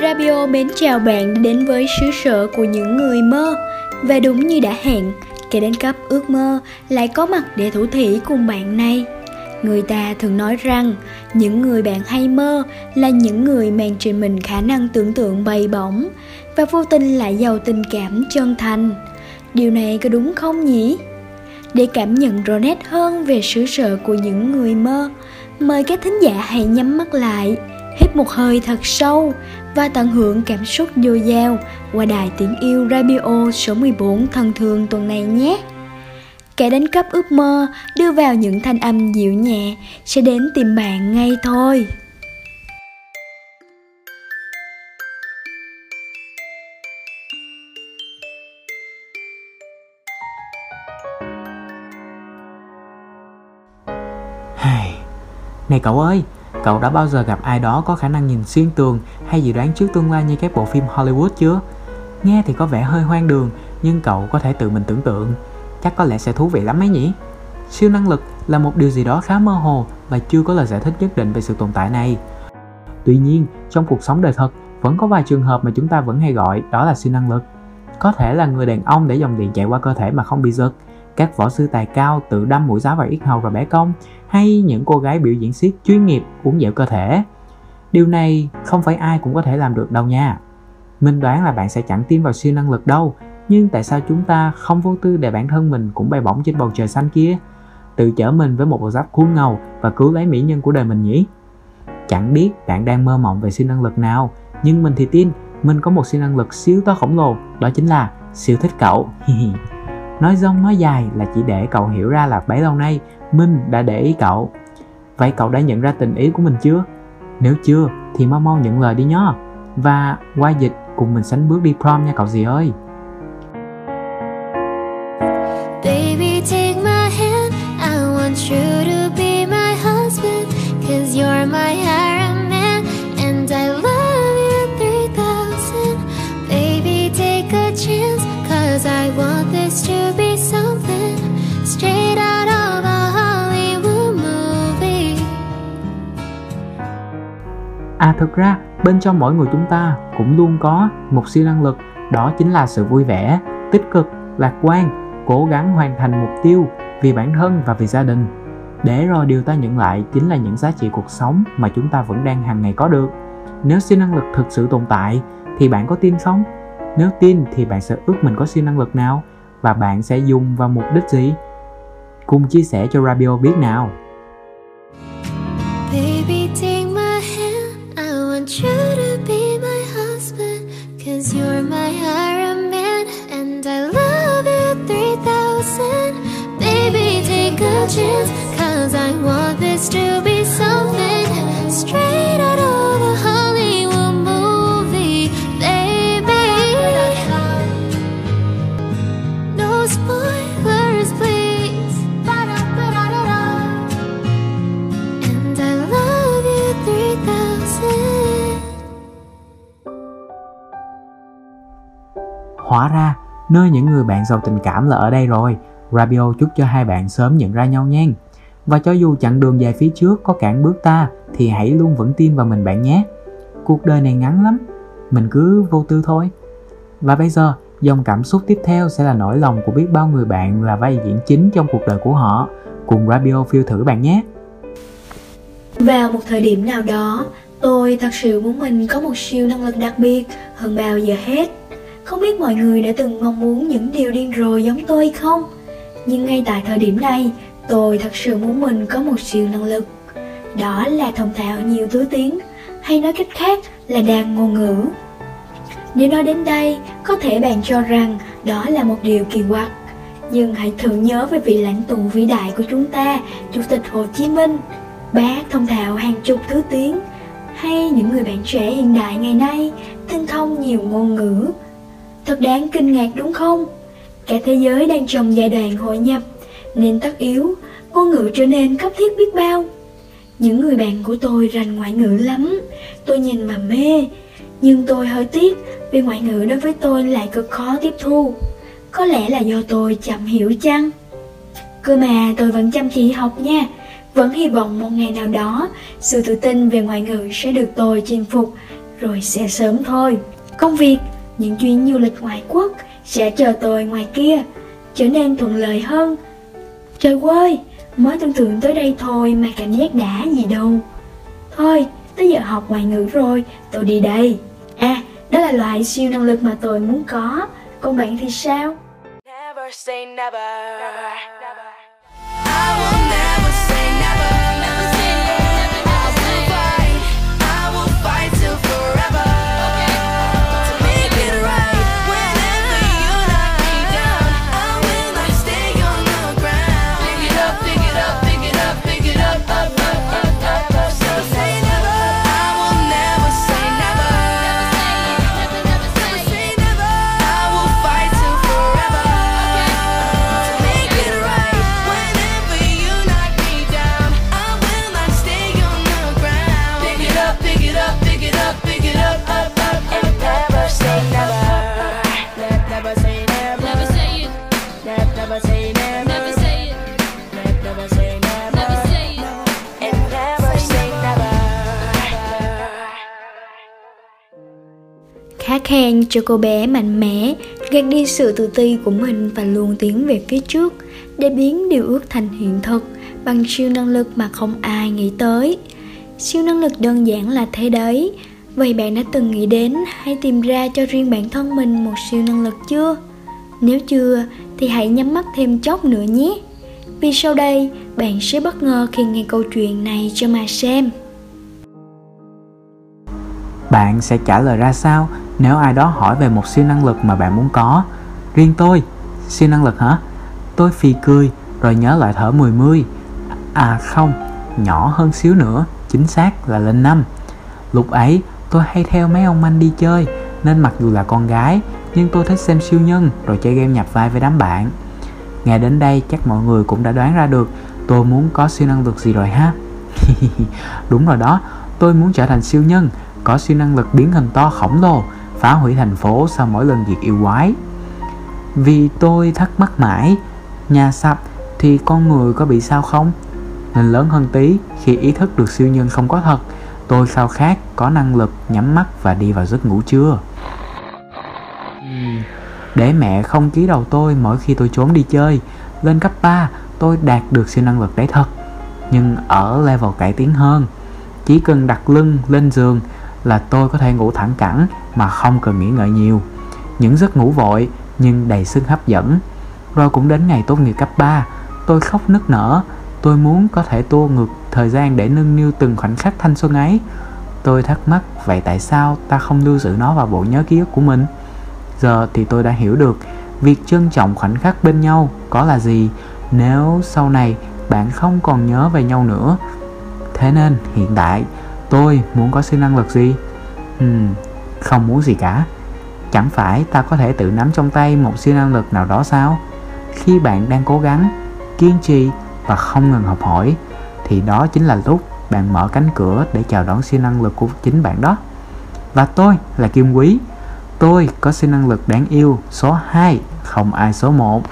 Rabio mến chào bạn đã đến với xứ sở của những người mơ Và đúng như đã hẹn, kẻ đánh cắp ước mơ lại có mặt để thủ thỉ cùng bạn này Người ta thường nói rằng những người bạn hay mơ là những người mang trên mình khả năng tưởng tượng bay bổng và vô tình lại giàu tình cảm chân thành. Điều này có đúng không nhỉ? Để cảm nhận rõ nét hơn về xứ sở của những người mơ, mời các thính giả hãy nhắm mắt lại, hít một hơi thật sâu và tận hưởng cảm xúc dồi dào qua đài tiếng yêu Radio số 14 thân thương tuần này nhé. Kẻ đánh cắp ước mơ đưa vào những thanh âm dịu nhẹ sẽ đến tìm bạn ngay thôi. Này cậu ơi, cậu đã bao giờ gặp ai đó có khả năng nhìn xuyên tường hay dự đoán trước tương lai như các bộ phim Hollywood chưa? Nghe thì có vẻ hơi hoang đường, nhưng cậu có thể tự mình tưởng tượng. Chắc có lẽ sẽ thú vị lắm ấy nhỉ? Siêu năng lực là một điều gì đó khá mơ hồ và chưa có lời giải thích nhất định về sự tồn tại này. Tuy nhiên, trong cuộc sống đời thật, vẫn có vài trường hợp mà chúng ta vẫn hay gọi đó là siêu năng lực. Có thể là người đàn ông để dòng điện chạy qua cơ thể mà không bị giật, các võ sư tài cao tự đâm mũi giáo vào yết hầu và bẻ cong hay những cô gái biểu diễn siết chuyên nghiệp uống dẻo cơ thể. Điều này không phải ai cũng có thể làm được đâu nha. Mình đoán là bạn sẽ chẳng tin vào siêu năng lực đâu, nhưng tại sao chúng ta không vô tư để bản thân mình cũng bay bổng trên bầu trời xanh kia? Tự chở mình với một bộ giáp khuôn ngầu và cứu lấy mỹ nhân của đời mình nhỉ? Chẳng biết bạn đang mơ mộng về siêu năng lực nào, nhưng mình thì tin mình có một siêu năng lực siêu to khổng lồ, đó chính là siêu thích cậu. nói dông nói dài là chỉ để cậu hiểu ra là bấy lâu nay Minh đã để ý cậu. Vậy cậu đã nhận ra tình ý của mình chưa? Nếu chưa, thì mau mau nhận lời đi nhó Và qua dịch, cùng mình sánh bước đi prom nha cậu gì ơi. To be something Straight out of a À thực ra bên trong mỗi người chúng ta cũng luôn có một siêu năng lực đó chính là sự vui vẻ, tích cực, lạc quan, cố gắng hoàn thành mục tiêu vì bản thân và vì gia đình. Để rồi điều ta nhận lại chính là những giá trị cuộc sống mà chúng ta vẫn đang hàng ngày có được. Nếu siêu năng lực thực sự tồn tại thì bạn có tin không? Nếu tin thì bạn sẽ ước mình có siêu năng lực nào và bạn sẽ dùng vào mục đích gì? Cùng chia sẻ cho Rabio biết nào. Baby, take my hand. I want you to be my husband Cause you're my Iron Man And I love you 3000 Baby, take a chance Cause I want this to be Hóa ra, nơi những người bạn giàu tình cảm là ở đây rồi. Rabio chúc cho hai bạn sớm nhận ra nhau nhé. Và cho dù chặng đường dài phía trước có cản bước ta thì hãy luôn vững tin vào mình bạn nhé. Cuộc đời này ngắn lắm, mình cứ vô tư thôi. Và bây giờ, dòng cảm xúc tiếp theo sẽ là nỗi lòng của biết bao người bạn là vai diễn chính trong cuộc đời của họ. Cùng Rabio phiêu thử bạn nhé. Vào một thời điểm nào đó, tôi thật sự muốn mình có một siêu năng lực đặc biệt hơn bao giờ hết không biết mọi người đã từng mong muốn những điều điên rồ giống tôi không? Nhưng ngay tại thời điểm này, tôi thật sự muốn mình có một siêu năng lực. Đó là thông thạo nhiều thứ tiếng, hay nói cách khác là đàn ngôn ngữ. Nếu nói đến đây, có thể bạn cho rằng đó là một điều kỳ quặc. Nhưng hãy thử nhớ về vị lãnh tụ vĩ đại của chúng ta, Chủ tịch Hồ Chí Minh. Bác thông thạo hàng chục thứ tiếng, hay những người bạn trẻ hiện đại ngày nay tinh thông nhiều ngôn ngữ Thật đáng kinh ngạc đúng không? Cả thế giới đang trong giai đoạn hội nhập, nên tất yếu, ngôn ngữ trở nên cấp thiết biết bao. Những người bạn của tôi rành ngoại ngữ lắm, tôi nhìn mà mê, nhưng tôi hơi tiếc vì ngoại ngữ đối với tôi lại cực khó tiếp thu. Có lẽ là do tôi chậm hiểu chăng? Cơ mà tôi vẫn chăm chỉ học nha, vẫn hy vọng một ngày nào đó sự tự tin về ngoại ngữ sẽ được tôi chinh phục rồi sẽ sớm thôi. Công việc, những chuyến du lịch ngoại quốc sẽ chờ tôi ngoài kia, trở nên thuận lợi hơn. Trời ơi, mới tưởng tượng tới đây thôi mà cảm giác đã gì đâu. Thôi, tới giờ học ngoại ngữ rồi, tôi đi đây. À, đó là loại siêu năng lực mà tôi muốn có. Còn bạn thì sao? Never say never. never. never. Khen cho cô bé mạnh mẽ, gạt đi sự tự ti của mình và luôn tiến về phía trước, để biến điều ước thành hiện thực bằng siêu năng lực mà không ai nghĩ tới. Siêu năng lực đơn giản là thế đấy. Vậy bạn đã từng nghĩ đến hay tìm ra cho riêng bản thân mình một siêu năng lực chưa? Nếu chưa, thì hãy nhắm mắt thêm chốc nữa nhé. Vì sau đây, bạn sẽ bất ngờ khi nghe câu chuyện này cho mà xem bạn sẽ trả lời ra sao nếu ai đó hỏi về một siêu năng lực mà bạn muốn có? Riêng tôi. Siêu năng lực hả? Tôi phì cười, rồi nhớ lại thở mười mươi à không. Nhỏ hơn xíu nữa. Chính xác là lên năm. Lúc ấy, tôi hay theo mấy ông anh đi chơi, nên mặc dù là con gái, nhưng tôi thích xem siêu nhân, rồi chơi game nhập vai với đám bạn. Nghe đến đây, chắc mọi người cũng đã đoán ra được tôi muốn có siêu năng lực gì rồi ha? Đúng rồi đó. Tôi muốn trở thành siêu nhân có siêu năng lực biến hình to khổng lồ, phá hủy thành phố sau mỗi lần diệt yêu quái. Vì tôi thắc mắc mãi, nhà sập thì con người có bị sao không? Nên lớn hơn tí, khi ý thức được siêu nhân không có thật, tôi khao khát có năng lực nhắm mắt và đi vào giấc ngủ chưa để mẹ không ký đầu tôi mỗi khi tôi trốn đi chơi, lên cấp 3 tôi đạt được siêu năng lực đấy thật, nhưng ở level cải tiến hơn. Chỉ cần đặt lưng lên giường là tôi có thể ngủ thẳng cẳng mà không cần nghĩ ngợi nhiều. Những giấc ngủ vội nhưng đầy sức hấp dẫn. Rồi cũng đến ngày tốt nghiệp cấp 3, tôi khóc nức nở. Tôi muốn có thể tua ngược thời gian để nâng niu từng khoảnh khắc thanh xuân ấy. Tôi thắc mắc vậy tại sao ta không lưu giữ nó vào bộ nhớ ký ức của mình? Giờ thì tôi đã hiểu được việc trân trọng khoảnh khắc bên nhau có là gì nếu sau này bạn không còn nhớ về nhau nữa. Thế nên hiện tại tôi muốn có siêu năng lực gì? Uhm, không muốn gì cả. Chẳng phải ta có thể tự nắm trong tay một siêu năng lực nào đó sao? Khi bạn đang cố gắng kiên trì và không ngừng học hỏi thì đó chính là lúc bạn mở cánh cửa để chào đón siêu năng lực của chính bạn đó. Và tôi là Kim Quý. Tôi có siêu năng lực đáng yêu số 2 không ai số 1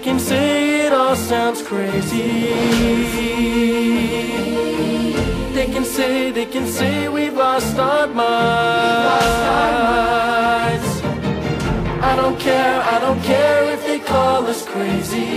can say it all sounds crazy. They can say, they can say we've lost our minds. I don't care, I don't care if they call us crazy.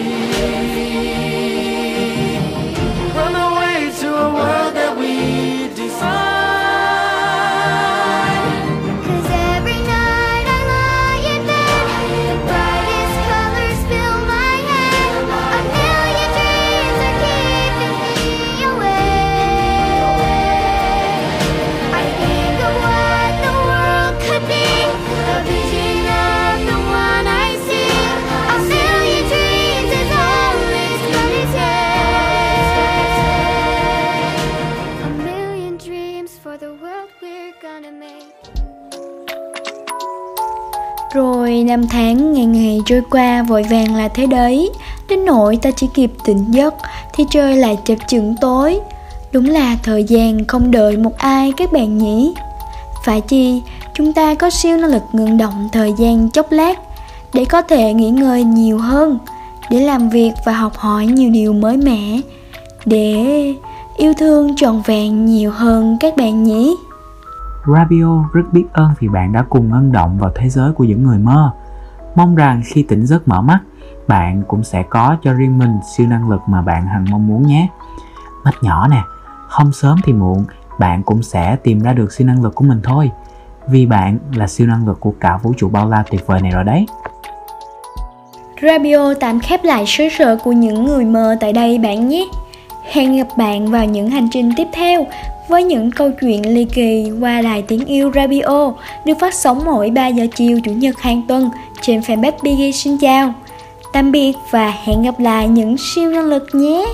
Rồi năm tháng ngày ngày trôi qua vội vàng là thế đấy. Đến nỗi ta chỉ kịp tỉnh giấc Thì trời lại chập chững tối. Đúng là thời gian không đợi một ai các bạn nhỉ? Phải chi, chúng ta có siêu năng lực ngừng động thời gian chốc lát Để có thể nghỉ ngơi nhiều hơn, Để làm việc và học hỏi nhiều điều mới mẻ, Để yêu thương trọn vẹn nhiều hơn các bạn nhỉ? Rabio rất biết ơn vì bạn đã cùng ngân động vào thế giới của những người mơ. Mong rằng khi tỉnh giấc mở mắt, bạn cũng sẽ có cho riêng mình siêu năng lực mà bạn hằng mong muốn nhé. Mắt nhỏ nè, không sớm thì muộn, bạn cũng sẽ tìm ra được siêu năng lực của mình thôi. Vì bạn là siêu năng lực của cả vũ trụ bao la tuyệt vời này rồi đấy. Rabio tạm khép lại sứ sở của những người mơ tại đây bạn nhé. Hẹn gặp bạn vào những hành trình tiếp theo với những câu chuyện ly kỳ qua đài tiếng yêu Radio, được phát sóng mỗi 3 giờ chiều chủ nhật hàng tuần trên fanpage Biggie xin chào. Tạm biệt và hẹn gặp lại những siêu năng lực nhé.